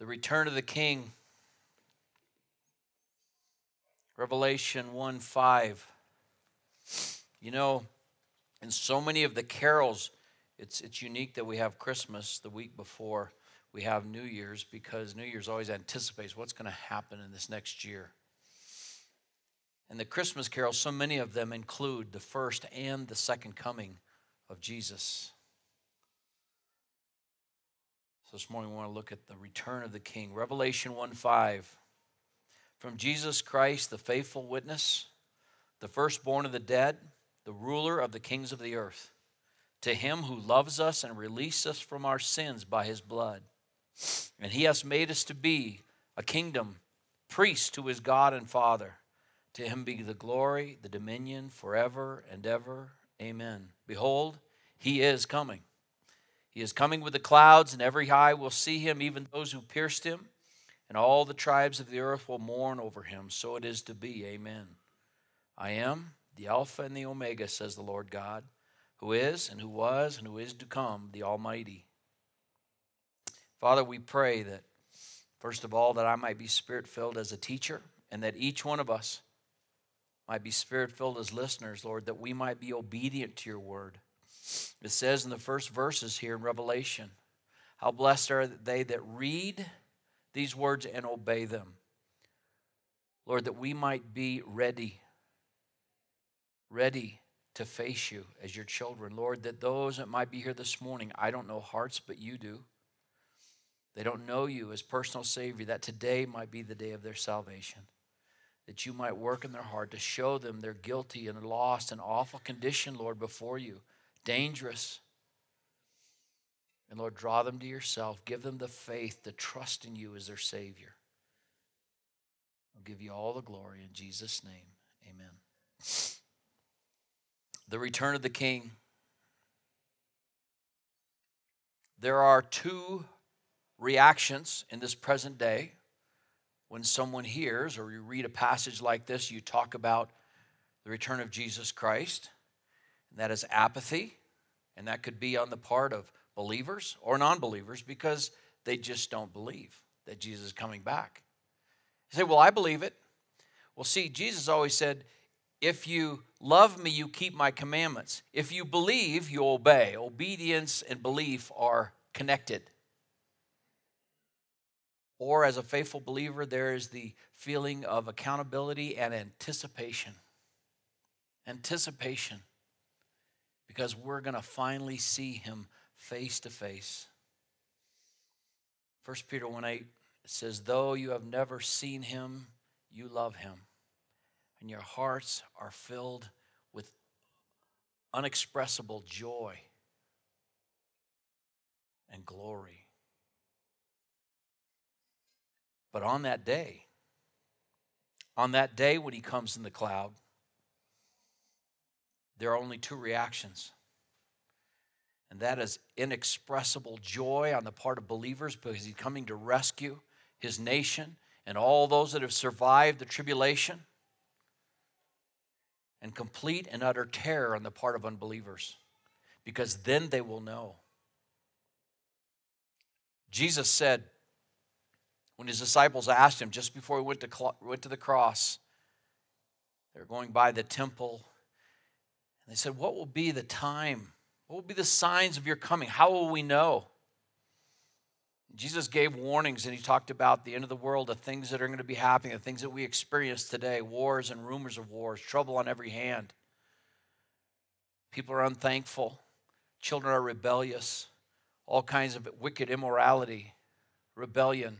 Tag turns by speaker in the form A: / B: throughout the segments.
A: the return of the king. Revelation 1 5. You know, in so many of the carols, it's, it's unique that we have Christmas the week before we have New Year's because New Year's always anticipates what's going to happen in this next year. And the Christmas carols, so many of them include the first and the second coming of Jesus. So this morning we want to look at the return of the King. Revelation 1 5. From Jesus Christ, the faithful witness, the firstborn of the dead, the ruler of the kings of the earth, to him who loves us and released us from our sins by his blood. And he has made us to be a kingdom, priest to his God and Father. To him be the glory, the dominion forever and ever. Amen. Behold, he is coming. He is coming with the clouds, and every eye will see him, even those who pierced him, and all the tribes of the earth will mourn over him. So it is to be. Amen. I am the Alpha and the Omega, says the Lord God, who is, and who was, and who is to come, the Almighty. Father, we pray that, first of all, that I might be spirit filled as a teacher, and that each one of us might be spirit filled as listeners, Lord, that we might be obedient to your word. It says in the first verses here in Revelation, How blessed are they that read these words and obey them. Lord, that we might be ready, ready to face you as your children. Lord, that those that might be here this morning, I don't know hearts, but you do. They don't know you as personal Savior, that today might be the day of their salvation. That you might work in their heart to show them they're guilty and lost and awful condition, Lord, before you dangerous. And Lord, draw them to yourself. Give them the faith to trust in you as their Savior. I'll give you all the glory in Jesus' name. Amen. The return of the King. There are two reactions in this present day when someone hears or you read a passage like this, you talk about the return of Jesus Christ. And that is apathy. And that could be on the part of believers or non believers because they just don't believe that Jesus is coming back. You say, Well, I believe it. Well, see, Jesus always said, If you love me, you keep my commandments. If you believe, you obey. Obedience and belief are connected. Or, as a faithful believer, there is the feeling of accountability and anticipation. Anticipation because we're going to finally see him face to face. 1 Peter 1 8 says, Though you have never seen him, you love him, and your hearts are filled with unexpressible joy and glory. But on that day, on that day when he comes in the cloud, there are only two reactions. And that is inexpressible joy on the part of believers because he's coming to rescue his nation and all those that have survived the tribulation, and complete and utter terror on the part of unbelievers because then they will know. Jesus said, when his disciples asked him just before he went to, went to the cross, they were going by the temple they said, What will be the time? What will be the signs of your coming? How will we know? Jesus gave warnings and he talked about the end of the world, the things that are going to be happening, the things that we experience today wars and rumors of wars, trouble on every hand. People are unthankful, children are rebellious, all kinds of wicked immorality, rebellion.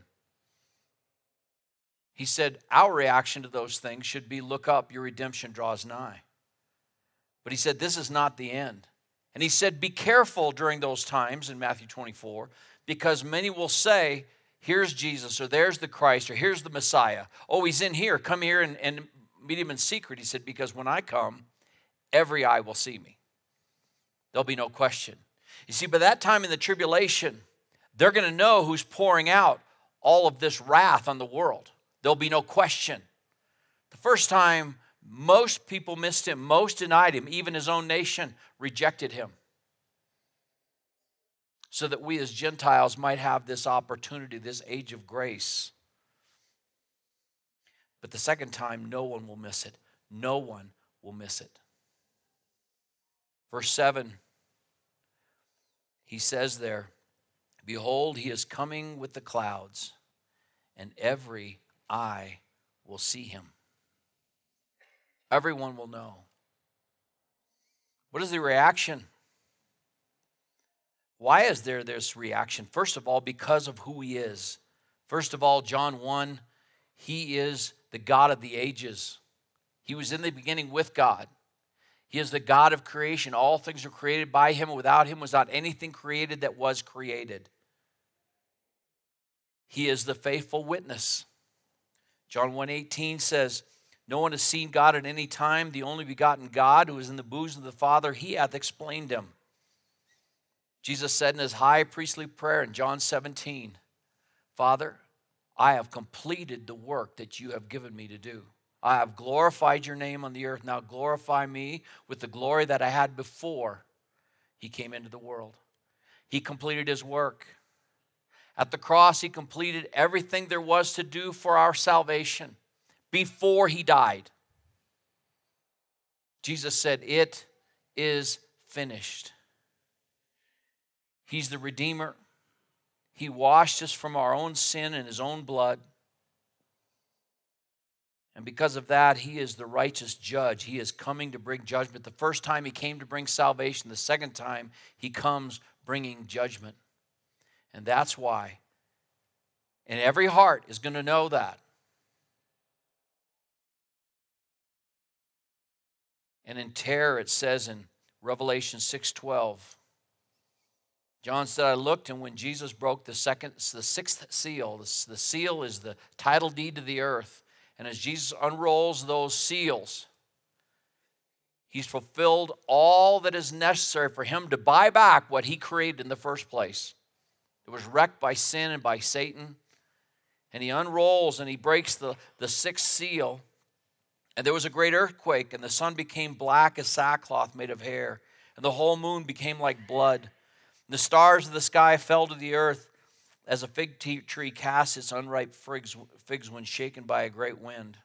A: He said, Our reaction to those things should be look up, your redemption draws nigh. But he said, This is not the end. And he said, Be careful during those times in Matthew 24, because many will say, Here's Jesus, or there's the Christ, or here's the Messiah. Oh, he's in here. Come here and, and meet him in secret. He said, Because when I come, every eye will see me. There'll be no question. You see, by that time in the tribulation, they're going to know who's pouring out all of this wrath on the world. There'll be no question. The first time most people missed him, most denied him, even his own nation rejected him. so that we as Gentiles might have this opportunity, this age of grace. But the second time, no one will miss it. No one will miss it. Verse 7, he says there, Behold, he is coming with the clouds, and every eye will see him. Everyone will know. What is the reaction? Why is there this reaction? First of all, because of who he is. First of all, John 1, he is the God of the ages. He was in the beginning with God. He is the God of creation. All things were created by him, and without him was not anything created that was created. He is the faithful witness. John 1:18 says, "No one has seen God at any time, the only begotten God who is in the bosom of the Father, he hath explained him." Jesus said in his high priestly prayer in John 17, "Father, I have completed the work that you have given me to do." I have glorified your name on the earth. Now glorify me with the glory that I had before he came into the world. He completed his work. At the cross, he completed everything there was to do for our salvation before he died. Jesus said, It is finished. He's the Redeemer. He washed us from our own sin in his own blood. And because of that, he is the righteous judge. He is coming to bring judgment. The first time he came to bring salvation, the second time he comes bringing judgment. And that's why. And every heart is going to know that. And in terror, it says in Revelation 6:12, John said, I looked, and when Jesus broke the second, the sixth seal, the seal is the title deed to the earth. And as Jesus unrolls those seals, he's fulfilled all that is necessary for him to buy back what he created in the first place. It was wrecked by sin and by Satan. And he unrolls and he breaks the, the sixth seal. And there was a great earthquake, and the sun became black as sackcloth made of hair, and the whole moon became like blood. And the stars of the sky fell to the earth as a fig tree casts its unripe figs, figs when shaken by a great wind.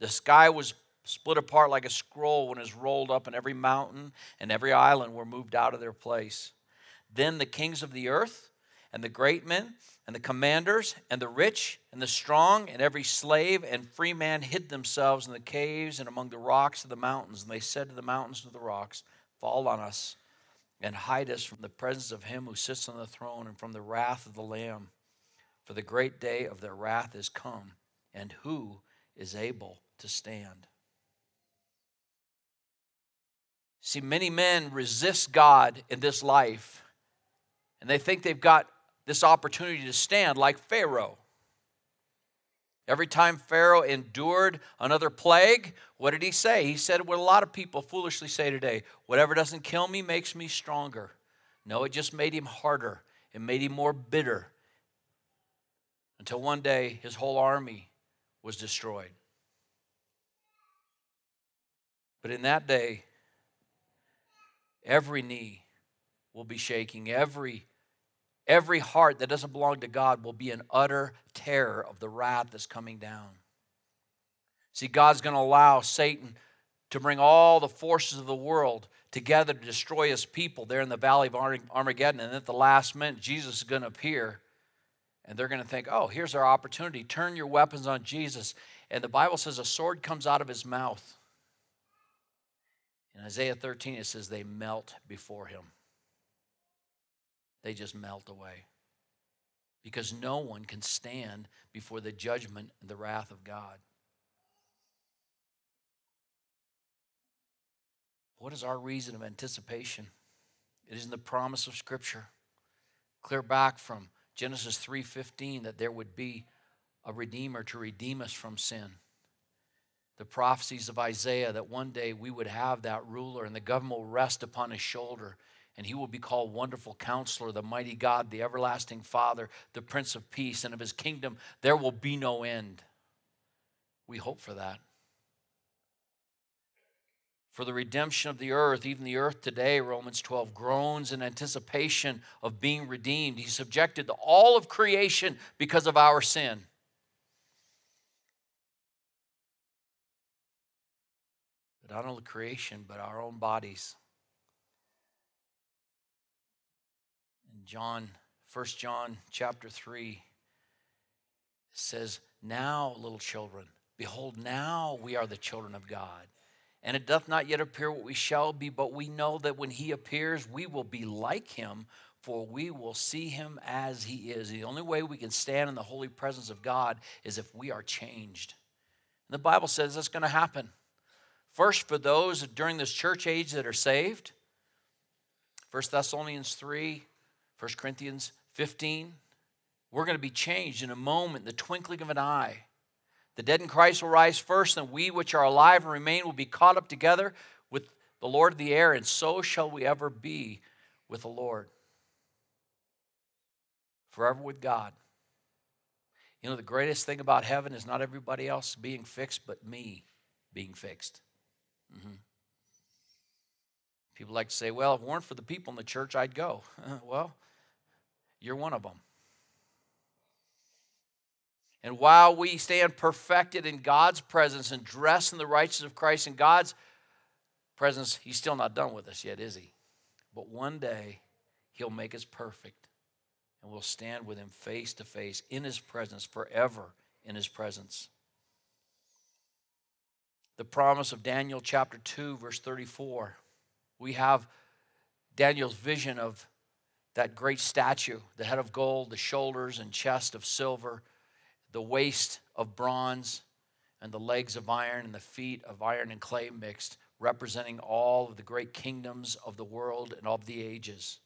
A: The sky was split apart like a scroll when it was rolled up, and every mountain and every island were moved out of their place. Then the kings of the earth, and the great men, and the commanders, and the rich, and the strong, and every slave and free man hid themselves in the caves and among the rocks of the mountains. And they said to the mountains and the rocks, Fall on us and hide us from the presence of him who sits on the throne and from the wrath of the Lamb. For the great day of their wrath is come, and who is able to stand? See, many men resist God in this life, and they think they've got this opportunity to stand like Pharaoh. Every time Pharaoh endured another plague, what did he say? He said what a lot of people foolishly say today whatever doesn't kill me makes me stronger. No, it just made him harder, it made him more bitter. Until one day his whole army was destroyed. But in that day, every knee will be shaking, every Every heart that doesn't belong to God will be in utter terror of the wrath that's coming down. See, God's going to allow Satan to bring all the forces of the world together to destroy his people there in the valley of Armageddon. And at the last minute, Jesus is going to appear. And they're going to think, oh, here's our opportunity. Turn your weapons on Jesus. And the Bible says a sword comes out of his mouth. In Isaiah 13, it says they melt before him they just melt away. Because no one can stand before the judgment and the wrath of God. What is our reason of anticipation? It is in the promise of Scripture. Clear back from Genesis 3:15 that there would be a redeemer to redeem us from sin. The prophecies of Isaiah that one day we would have that ruler and the government will rest upon his shoulder and he will be called Wonderful Counselor, the Mighty God, the Everlasting Father, the Prince of Peace, and of his kingdom there will be no end. We hope for that. for the redemption of the earth. Even the earth today, Romans 12, groans in anticipation of being redeemed. He subjected all of creation because of our sin. Not only creation, but our own bodies. John, 1 John chapter 3 says, Now, little children, behold, now we are the children of God and it doth not yet appear what we shall be, but we know that when he appears, we will be like him, for we will see him as he is. The only way we can stand in the holy presence of God is if we are changed. And the Bible says that's going to happen. First, for those during this church age that are saved, 1 Thessalonians 3, 1 Corinthians 15, we're going to be changed in a moment, the twinkling of an eye. The dead in Christ will rise first, and we which are alive and remain will be caught up together with the Lord of the air, and so shall we ever be with the Lord. Forever with God. You know, the greatest thing about heaven is not everybody else being fixed, but me being fixed. Mm-hmm. People like to say, well, if it weren't for the people in the church, I'd go. well, you're one of them. And while we stand perfected in God's presence and dressed in the righteousness of Christ in God's presence, He's still not done with us yet, is He? But one day, He'll make us perfect, and we'll stand with Him face to face in His presence, forever in His presence. The promise of Daniel chapter 2, verse 34. We have Daniel's vision of that great statue, the head of gold, the shoulders and chest of silver the waist of bronze and the legs of iron and the feet of iron and clay mixed, representing all of the great kingdoms of the world and of the ages.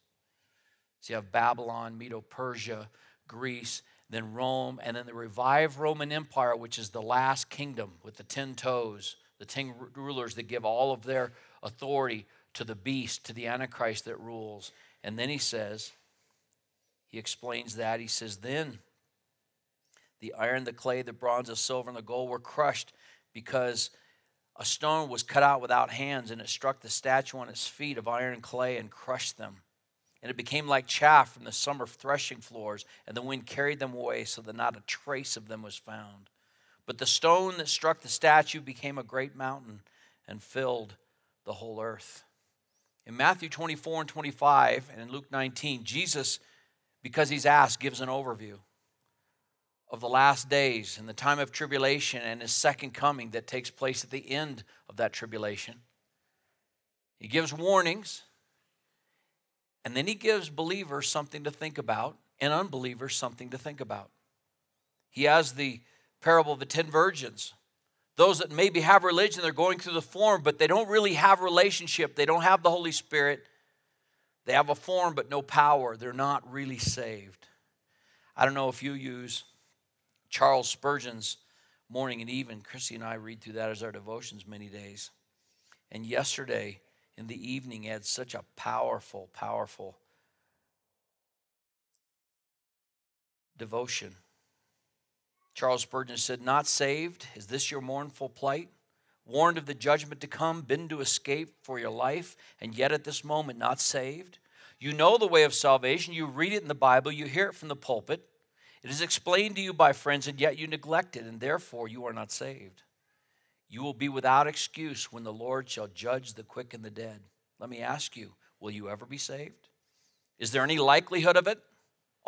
A: So you have Babylon, Medo Persia, Greece, then Rome, and then the revived Roman Empire, which is the last kingdom with the ten toes, the ten rulers that give all of their authority to the beast, to the Antichrist that rules. And then he says, he explains that. He says, then the iron, the clay, the bronze, the silver, and the gold were crushed because a stone was cut out without hands, and it struck the statue on its feet of iron and clay and crushed them. And it became like chaff from the summer threshing floors, and the wind carried them away so that not a trace of them was found. But the stone that struck the statue became a great mountain and filled the whole earth. In Matthew 24 and 25, and in Luke 19, Jesus, because he's asked, gives an overview of the last days and the time of tribulation and his second coming that takes place at the end of that tribulation. He gives warnings, and then he gives believers something to think about and unbelievers something to think about. He has the parable of the ten virgins. Those that maybe have religion, they're going through the form, but they don't really have relationship. They don't have the Holy Spirit. They have a form, but no power. They're not really saved. I don't know if you use Charles Spurgeon's Morning and Even. Chrissy and I read through that as our devotions many days. And yesterday in the evening, had such a powerful, powerful devotion. Charles Spurgeon said, Not saved, is this your mournful plight? Warned of the judgment to come, been to escape for your life, and yet at this moment not saved? You know the way of salvation, you read it in the Bible, you hear it from the pulpit. It is explained to you by friends, and yet you neglect it, and therefore you are not saved. You will be without excuse when the Lord shall judge the quick and the dead. Let me ask you, will you ever be saved? Is there any likelihood of it?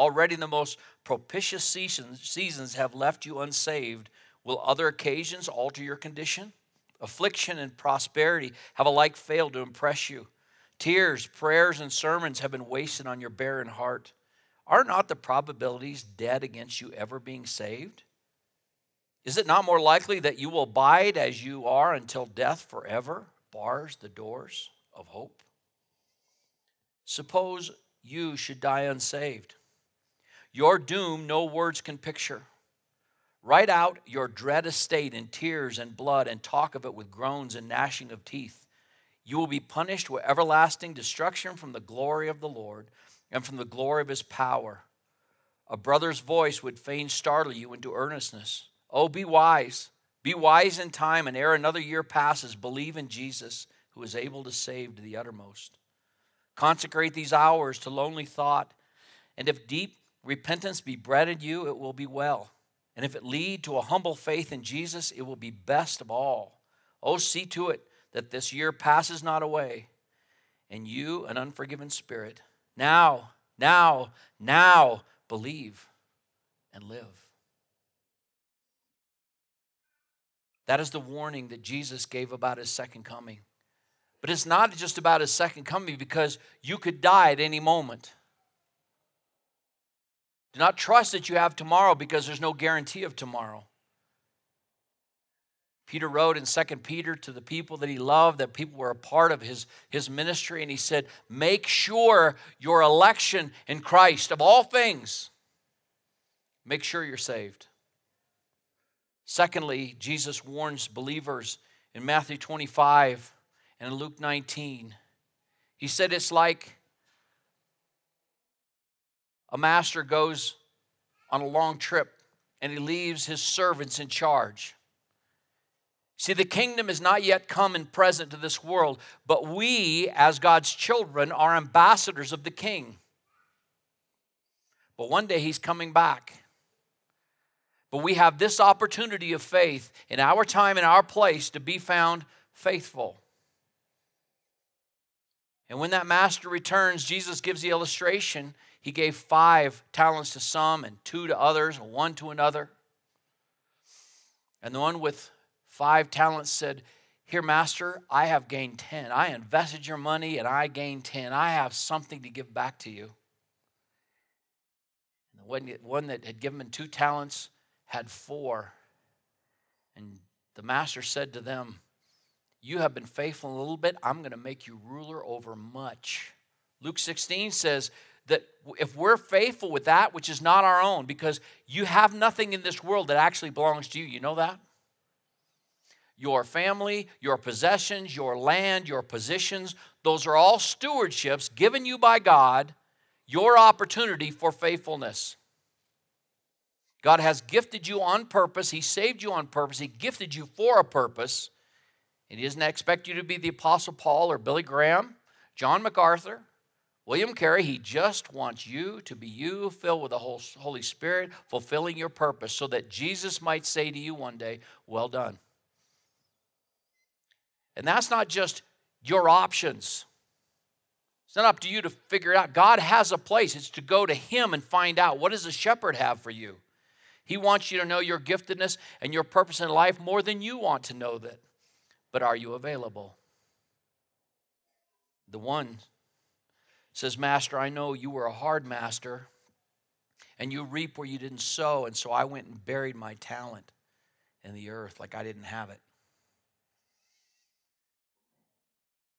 A: Already the most propitious seasons, seasons have left you unsaved. Will other occasions alter your condition? Affliction and prosperity have alike failed to impress you. Tears, prayers, and sermons have been wasted on your barren heart. Are not the probabilities dead against you ever being saved? Is it not more likely that you will abide as you are until death forever bars the doors of hope? Suppose you should die unsaved. Your doom no words can picture. Write out your dread estate in tears and blood and talk of it with groans and gnashing of teeth. You will be punished with everlasting destruction from the glory of the Lord and from the glory of his power. A brother's voice would fain startle you into earnestness. Oh, be wise. Be wise in time, and ere another year passes, believe in Jesus. who is able to save to the uttermost. Consecrate these hours to lonely thought, and if deep repentance be bred in you, it will be well. And if it lead to a humble faith in Jesus, it will be best of all. Oh, see to it that this year passes not away, and you, an unforgiven spirit, now, now, now believe and live. That is the warning that Jesus gave about his second coming. But it's not just about his second coming because you could die at any moment. Do not trust that you have tomorrow because there's no guarantee of tomorrow. Peter wrote in 2 Peter to the people that he loved, that people were a part of his, his ministry, and he said, Make sure your election in Christ, of all things, make sure you're saved. Secondly, Jesus warns believers in Matthew 25 and Luke 19. He said it's like a master goes on a long trip and he leaves his servants in charge. See, the kingdom has not yet come and present to this world, but we, as God's children, are ambassadors of the king. But one day he's coming back. But we have this opportunity of faith in our time and our place to be found faithful. And when that master returns, Jesus gives the illustration he gave five talents to some, and two to others, and one to another. And the one with five talents said, Here, master, I have gained ten. I invested your money and I gained ten. I have something to give back to you. And the one that had given him two talents had four. And the master said to them, You have been faithful a little bit. I'm going to make you ruler over much. Luke 16 says, that if we're faithful with that which is not our own, because you have nothing in this world that actually belongs to you, you know that? Your family, your possessions, your land, your positions, those are all stewardships given you by God, your opportunity for faithfulness. God has gifted you on purpose. He saved you on purpose. He gifted you for a purpose. And He doesn't expect you to be the Apostle Paul or Billy Graham, John MacArthur, William Carey, he just wants you to be you, filled with the Holy Spirit, fulfilling your purpose, so that Jesus might say to you one day, Well done. And that's not just your options. It's not up to you to figure it out. God has a place. It's to go to Him and find out what does the shepherd have for you. He wants you to know your giftedness and your purpose in life more than you want to know that. But are you available? The one says, Master, I know you were a hard master and you reap where you didn't sow, and so I went and buried my talent in the earth like I didn't have it.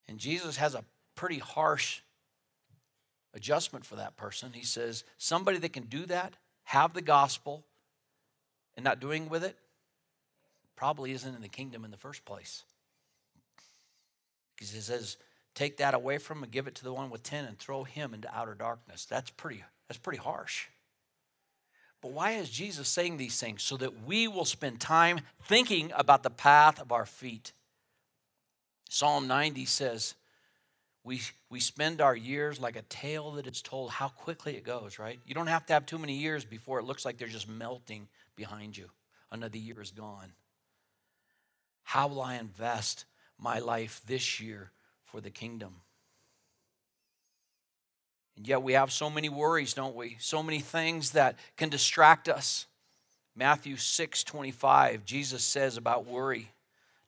A: And Jesus has a pretty harsh adjustment for that person. He says, somebody that can do that, have the gospel, and not doing with it, probably isn't in the kingdom in the first place. Because he says, take that away from him and give it to the one with 10 and throw him into outer darkness. That's pretty, that's pretty harsh. But why is Jesus saying these things? So that we will spend time thinking about the path of our feet. Psalm 90 says, we, we spend our years like a tale that is told, how quickly it goes, right? You don't have to have too many years before it looks like they're just melting behind you. Another year is gone. How will I invest my life this year for the kingdom. And yet we have so many worries, don't we? So many things that can distract us. Matthew 6 25, Jesus says about worry.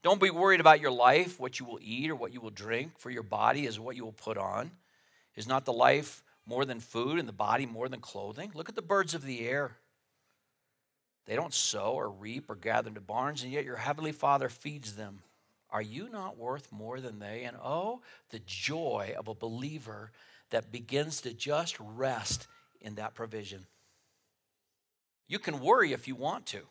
A: Don't be worried about your life, what you will eat or what you will drink, for your body is what you will put on. Is not the life more than food and the body more than clothing? Look at the birds of the air. They don't sow or reap or gather into barns, and yet your heavenly Father feeds them. Are you not worth more than they? And oh, the joy of a believer that begins to just rest in that provision. You can worry if you want to.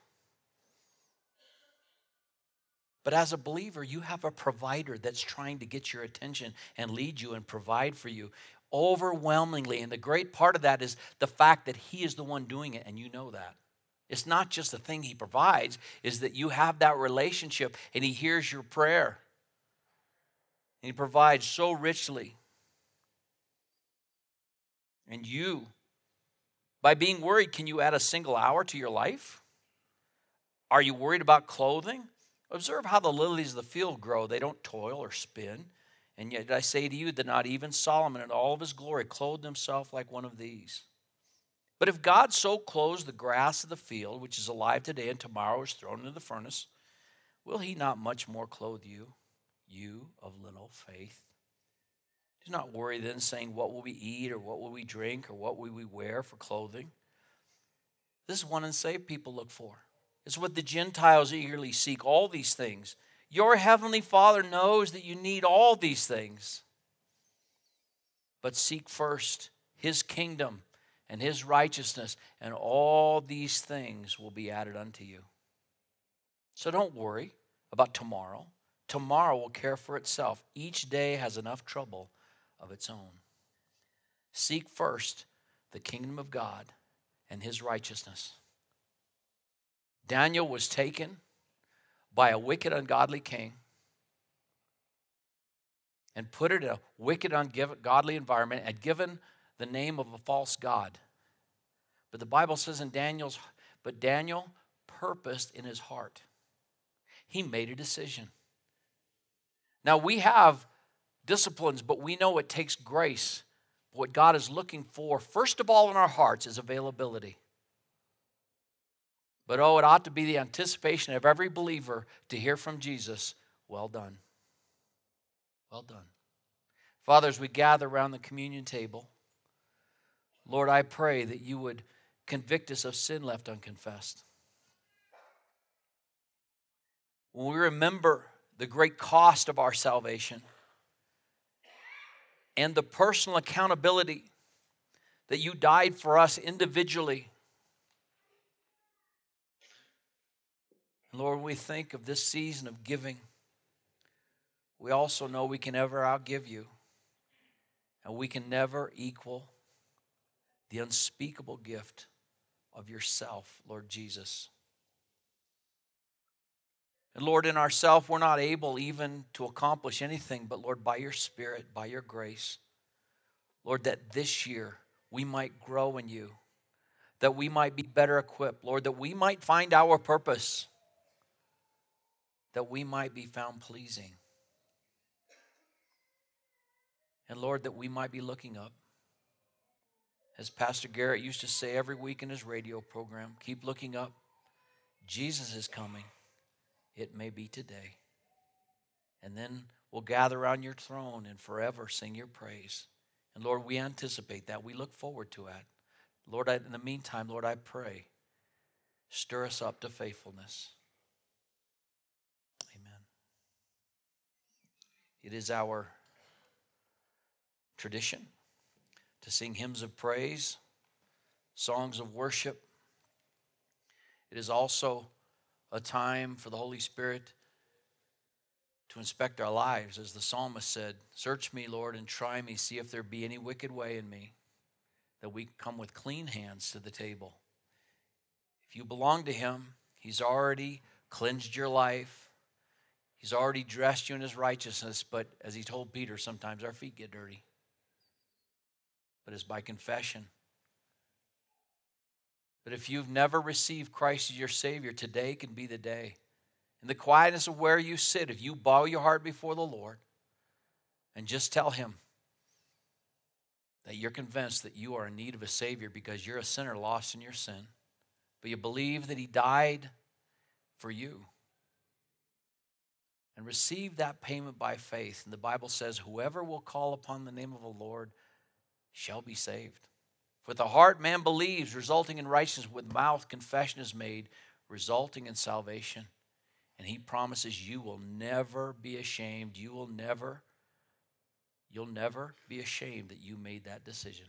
A: But as a believer, you have a provider that's trying to get your attention and lead you and provide for you overwhelmingly. And the great part of that is the fact that He is the one doing it, and you know that. It's not just the thing He provides, is that you have that relationship and He hears your prayer. And He provides so richly. And you, by being worried, can you add a single hour to your life? Are you worried about clothing? Observe how the lilies of the field grow. They don't toil or spin. And yet I say to you that not even Solomon in all of his glory clothed himself like one of these. But if God so clothes the grass of the field, which is alive today and tomorrow is thrown into the furnace, will he not much more clothe you, you of little faith? Do not worry then, saying, What will we eat, or what will we drink, or what will we wear for clothing? This is what unsaved people look for. It's what the Gentiles eagerly seek, all these things. Your heavenly Father knows that you need all these things. But seek first his kingdom and his righteousness, and all these things will be added unto you. So don't worry about tomorrow. Tomorrow will care for itself. Each day has enough trouble of its own. Seek first the kingdom of God and his righteousness. Daniel was taken by a wicked, ungodly king and put in a wicked, ungodly environment and given the name of a false god. But the Bible says in Daniel's, but Daniel purposed in his heart. He made a decision. Now we have disciplines, but we know it takes grace. What God is looking for, first of all, in our hearts, is availability. But oh, it ought to be the anticipation of every believer to hear from Jesus, well done. Well done. Fathers, we gather around the communion table, Lord, I pray that you would convict us of sin left unconfessed. When we remember the great cost of our salvation, and the personal accountability that you died for us individually. Lord, we think of this season of giving. We also know we can never outgive you, and we can never equal the unspeakable gift of yourself, Lord Jesus. And Lord, in ourself, we're not able even to accomplish anything, but Lord, by your Spirit, by your grace, Lord, that this year we might grow in you, that we might be better equipped, Lord, that we might find our purpose, that we might be found pleasing. And Lord, that we might be looking up. As Pastor Garrett used to say every week in his radio program, keep looking up. Jesus is coming. It may be today. And then we'll gather around your throne and forever sing your praise. And Lord, we anticipate that. We look forward to it. Lord, I, in the meantime, Lord, I pray, stir us up to faithfulness. Amen. It is our tradition to sing hymns of praise, songs of worship. It is also a time for the Holy Spirit to inspect our lives. As the psalmist said, Search me, Lord, and try me, see if there be any wicked way in me, that we come with clean hands to the table. If you belong to Him, He's already cleansed your life. He's already dressed you in His righteousness, but as He told Peter, sometimes our feet get dirty. But it's by confession but if you've never received Christ as your Savior, today can be the day. In the quietness of where you sit, if you bow your heart before the Lord and just tell Him that you're convinced that you are in need of a Savior because you're a sinner lost in your sin, but you believe that He died for you and receive that payment by faith. And the Bible says, Whoever will call upon the name of the Lord shall be saved. For the heart man believes, resulting in righteousness. With mouth confession is made, resulting in salvation. And he promises you will never be ashamed. You will never, you'll never be ashamed that you made that decision.